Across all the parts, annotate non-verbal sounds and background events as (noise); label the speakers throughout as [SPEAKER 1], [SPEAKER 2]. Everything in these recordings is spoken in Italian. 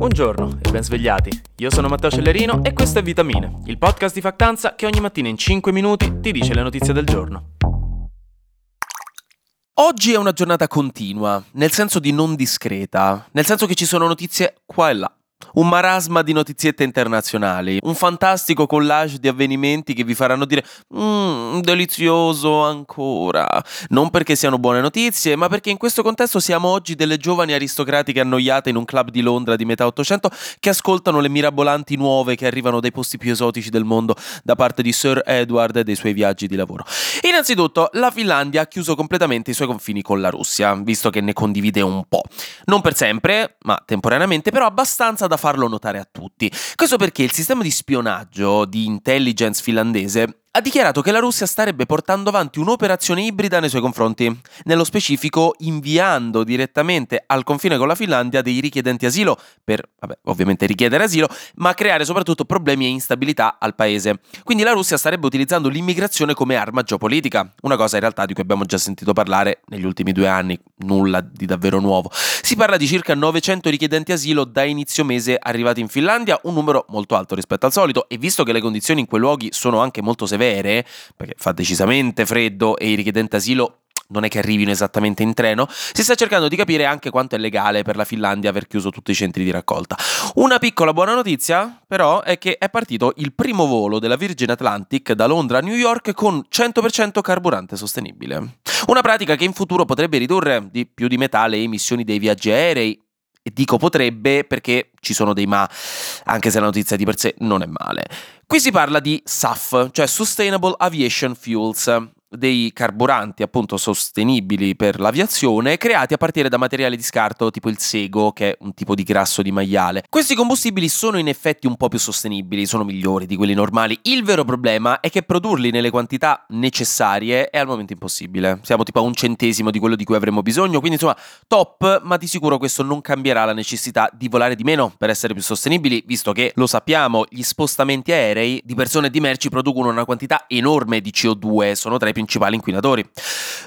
[SPEAKER 1] Buongiorno e ben svegliati. Io sono Matteo Cellerino e questo è Vitamine, il podcast di Factanza che ogni mattina in 5 minuti ti dice le notizie del giorno. Oggi è una giornata continua, nel senso di non discreta, nel senso che ci sono notizie qua e là. Un marasma di notiziette internazionali, un fantastico collage di avvenimenti che vi faranno dire mmm, delizioso ancora. Non perché siano buone notizie, ma perché in questo contesto siamo oggi delle giovani aristocratiche annoiate in un club di Londra di metà Ottocento che ascoltano le mirabolanti nuove che arrivano dai posti più esotici del mondo da parte di Sir Edward e dei suoi viaggi di lavoro. Innanzitutto, la Finlandia ha chiuso completamente i suoi confini con la Russia, visto che ne condivide un po'. Non per sempre, ma temporaneamente, però abbastanza da farlo notare a tutti. Questo perché il sistema di spionaggio di intelligence finlandese ha dichiarato che la Russia starebbe portando avanti un'operazione ibrida nei suoi confronti, nello specifico inviando direttamente al confine con la Finlandia dei richiedenti asilo per, vabbè, ovviamente richiedere asilo, ma creare soprattutto problemi e instabilità al paese. Quindi la Russia starebbe utilizzando l'immigrazione come arma geopolitica, una cosa in realtà di cui abbiamo già sentito parlare negli ultimi due anni, nulla di davvero nuovo. Si parla di circa 900 richiedenti asilo da inizio mese arrivati in Finlandia, un numero molto alto rispetto al solito e visto che le condizioni in quei luoghi sono anche molto severe, severe, perché fa decisamente freddo e i richiedenti asilo non è che arrivino esattamente in treno, si sta cercando di capire anche quanto è legale per la Finlandia aver chiuso tutti i centri di raccolta. Una piccola buona notizia, però, è che è partito il primo volo della Virgin Atlantic da Londra a New York con 100% carburante sostenibile. Una pratica che in futuro potrebbe ridurre di più di metà le emissioni dei viaggi aerei e dico potrebbe perché ci sono dei ma, anche se la notizia di per sé non è male. Qui si parla di SAF, cioè Sustainable Aviation Fuels, dei carburanti appunto sostenibili per l'aviazione creati a partire da materiali di scarto tipo il sego che è un tipo di grasso di maiale. Questi combustibili sono in effetti un po' più sostenibili, sono migliori di quelli normali. Il vero problema è che produrli nelle quantità necessarie è al momento impossibile. Siamo tipo a un centesimo di quello di cui avremmo bisogno, quindi insomma top, ma di sicuro questo non cambierà la necessità di volare di meno per essere più sostenibili, visto che lo sappiamo, gli spostamenti aerei di persone e di merci producono una quantità enorme di CO2, sono tra i più principali inquinatori.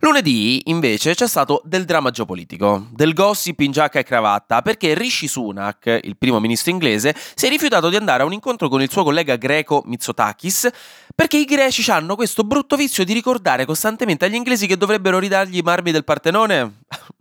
[SPEAKER 1] Lunedì, invece, c'è stato del dramma geopolitico, del gossip in giacca e cravatta, perché Rishi Sunak, il primo ministro inglese, si è rifiutato di andare a un incontro con il suo collega greco Mitsotakis, perché i greci hanno questo brutto vizio di ricordare costantemente agli inglesi che dovrebbero ridargli i marmi del Partenone. (laughs)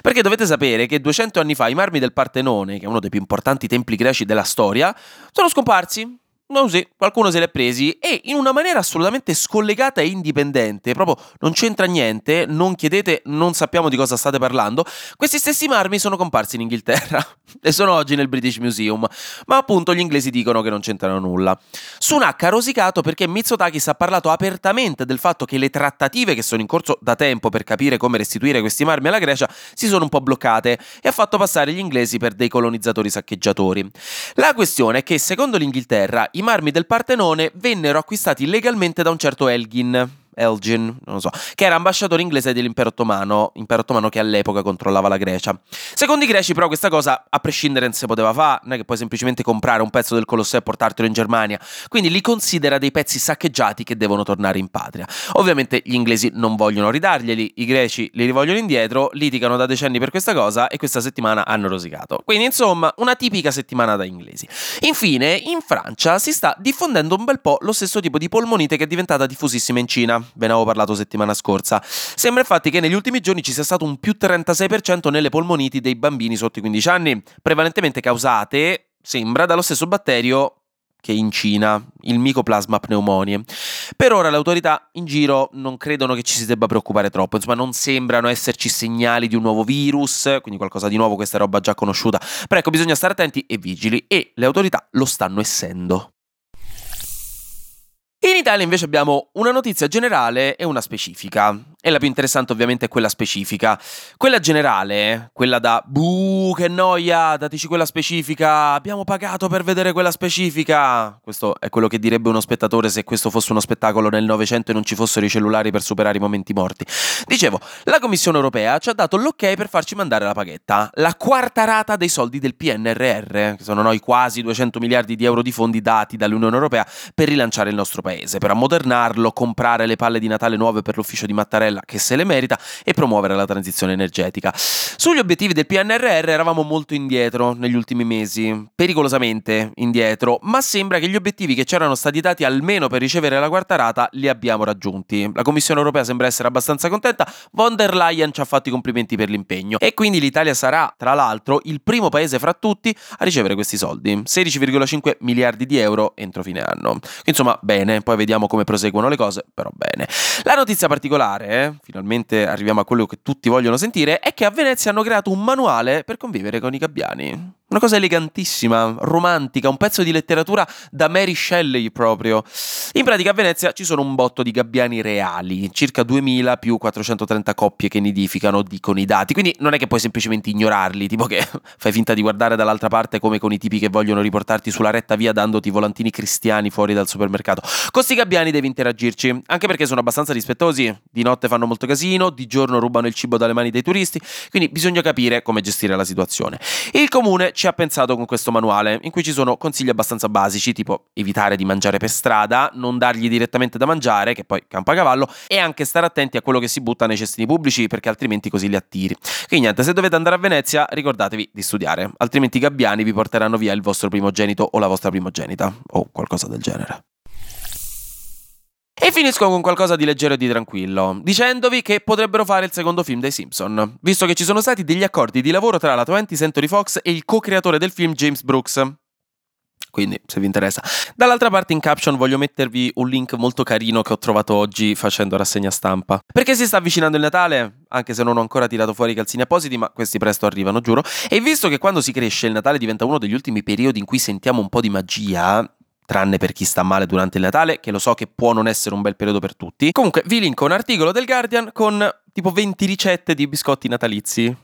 [SPEAKER 1] Perché dovete sapere che 200 anni fa i marmi del Partenone, che è uno dei più importanti templi greci della storia, sono scomparsi No, sì, qualcuno se li è presi e in una maniera assolutamente scollegata e indipendente, proprio non c'entra niente, non chiedete, non sappiamo di cosa state parlando. Questi stessi marmi sono comparsi in Inghilterra (laughs) e sono oggi nel British Museum, ma appunto gli inglesi dicono che non c'entrano nulla. Sunak ha rosicato perché Mitsotakis ha parlato apertamente del fatto che le trattative che sono in corso da tempo per capire come restituire questi marmi alla Grecia si sono un po' bloccate e ha fatto passare gli inglesi per dei colonizzatori saccheggiatori. La questione è che secondo l'Inghilterra i marmi del Partenone vennero acquistati legalmente da un certo Elgin, Elgin, non lo so, che era ambasciatore inglese dell'impero ottomano, impero ottomano che all'epoca controllava la Grecia. Secondo i greci, però, questa cosa a prescindere si poteva fare, non è che puoi semplicemente comprare un pezzo del Colosseo e portartelo in Germania, quindi li considera dei pezzi saccheggiati che devono tornare in patria. Ovviamente gli inglesi non vogliono ridarglieli, i greci li rivogliono indietro, litigano da decenni per questa cosa e questa settimana hanno rosicato. Quindi, insomma, una tipica settimana da inglesi. Infine, in Francia si sta diffondendo un bel po' lo stesso tipo di polmonite che è diventata diffusissima in Cina ve ne avevo parlato settimana scorsa. Sembra infatti che negli ultimi giorni ci sia stato un più 36% nelle polmoniti dei bambini sotto i 15 anni, prevalentemente causate, sembra, dallo stesso batterio che in Cina, il Mycoplasma pneumoniae. Per ora le autorità in giro non credono che ci si debba preoccupare troppo, insomma non sembrano esserci segnali di un nuovo virus, quindi qualcosa di nuovo, questa roba già conosciuta. Però ecco, bisogna stare attenti e vigili e le autorità lo stanno essendo. Italia invece abbiamo una notizia generale e una specifica. E la più interessante ovviamente è quella specifica. Quella generale, quella da buh, che noia, dateci quella specifica, abbiamo pagato per vedere quella specifica. Questo è quello che direbbe uno spettatore se questo fosse uno spettacolo nel Novecento e non ci fossero i cellulari per superare i momenti morti. Dicevo, la Commissione europea ci ha dato l'ok per farci mandare la paghetta, la quarta rata dei soldi del PNRR, che sono noi quasi 200 miliardi di euro di fondi dati dall'Unione Europea per rilanciare il nostro paese. Paese per ammodernarlo, comprare le palle di Natale nuove per l'ufficio di Mattarella che se le merita e promuovere la transizione energetica. Sugli obiettivi del PNRR eravamo molto indietro negli ultimi mesi, pericolosamente indietro, ma sembra che gli obiettivi che c'erano stati dati almeno per ricevere la quarta rata li abbiamo raggiunti. La Commissione europea sembra essere abbastanza contenta, von der Leyen ci ha fatto i complimenti per l'impegno e quindi l'Italia sarà, tra l'altro, il primo paese fra tutti a ricevere questi soldi, 16,5 miliardi di euro entro fine anno. Insomma, bene, poi vediamo come proseguono le cose, però bene. La notizia particolare, eh, finalmente arriviamo a quello che tutti vogliono sentire, è che a Venezia hanno creato un manuale per convivere con i gabbiani. Una cosa elegantissima, romantica, un pezzo di letteratura da Mary Shelley proprio. In pratica a Venezia ci sono un botto di gabbiani reali, circa 2000 più 430 coppie che nidificano, dicono i dati. Quindi non è che puoi semplicemente ignorarli, tipo che (laughs) fai finta di guardare dall'altra parte come con i tipi che vogliono riportarti sulla retta via dandoti volantini cristiani fuori dal supermercato. Con questi gabbiani devi interagirci, anche perché sono abbastanza rispettosi, di notte fanno molto casino, di giorno rubano il cibo dalle mani dei turisti, quindi bisogna capire come gestire la situazione. Il comune ci ha pensato con questo manuale, in cui ci sono consigli abbastanza basici, tipo evitare di mangiare per strada, non dargli direttamente da mangiare, che poi campa cavallo, e anche stare attenti a quello che si butta nei cestini pubblici, perché altrimenti così li attiri. Quindi niente, se dovete andare a Venezia, ricordatevi di studiare, altrimenti i gabbiani vi porteranno via il vostro primogenito o la vostra primogenita, o qualcosa del genere. E finisco con qualcosa di leggero e di tranquillo, dicendovi che potrebbero fare il secondo film dei Simpson, visto che ci sono stati degli accordi di lavoro tra la 20th Century Fox e il co-creatore del film James Brooks. Quindi, se vi interessa. Dall'altra parte, in caption voglio mettervi un link molto carino che ho trovato oggi facendo rassegna stampa. Perché si sta avvicinando il Natale, anche se non ho ancora tirato fuori i calzini appositi, ma questi presto arrivano, giuro. E visto che quando si cresce il Natale diventa uno degli ultimi periodi in cui sentiamo un po' di magia, tranne per chi sta male durante il Natale, che lo so che può non essere un bel periodo per tutti. Comunque vi linko un articolo del Guardian con tipo 20 ricette di biscotti natalizi.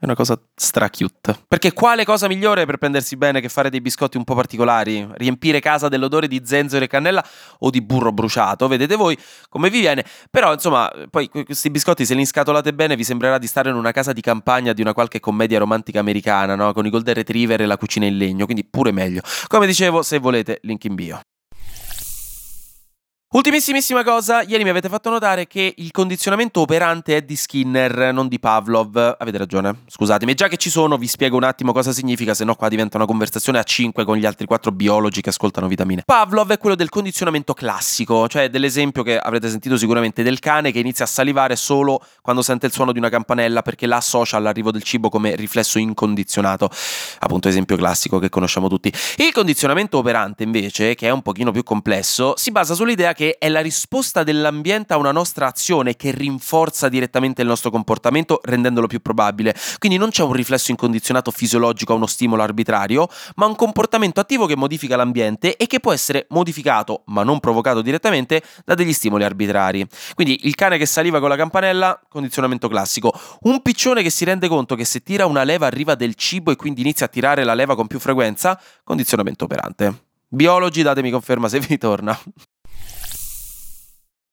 [SPEAKER 1] È una cosa stra-cute. Perché quale cosa migliore per prendersi bene che fare dei biscotti un po' particolari? Riempire casa dell'odore di zenzero e cannella o di burro bruciato? Vedete voi come vi viene. Però, insomma, poi questi biscotti, se li inscatolate bene, vi sembrerà di stare in una casa di campagna di una qualche commedia romantica americana, no? Con i golden retriever e la cucina in legno, quindi pure meglio. Come dicevo, se volete, link in bio. Ultimissimissima cosa, ieri mi avete fatto notare che il condizionamento operante è di Skinner, non di Pavlov. Avete ragione, scusatemi. Già che ci sono, vi spiego un attimo cosa significa, se no qua diventa una conversazione a 5 con gli altri 4 biologi che ascoltano vitamine. Pavlov è quello del condizionamento classico, cioè dell'esempio che avrete sentito sicuramente del cane che inizia a salivare solo quando sente il suono di una campanella perché la associa all'arrivo del cibo come riflesso incondizionato. Appunto esempio classico che conosciamo tutti. Il condizionamento operante invece, che è un pochino più complesso, si basa sull'idea che che è la risposta dell'ambiente a una nostra azione che rinforza direttamente il nostro comportamento rendendolo più probabile. Quindi non c'è un riflesso incondizionato fisiologico a uno stimolo arbitrario, ma un comportamento attivo che modifica l'ambiente e che può essere modificato, ma non provocato direttamente, da degli stimoli arbitrari. Quindi il cane che saliva con la campanella, condizionamento classico. Un piccione che si rende conto che se tira una leva arriva del cibo e quindi inizia a tirare la leva con più frequenza, condizionamento operante. Biologi, datemi conferma se vi torna.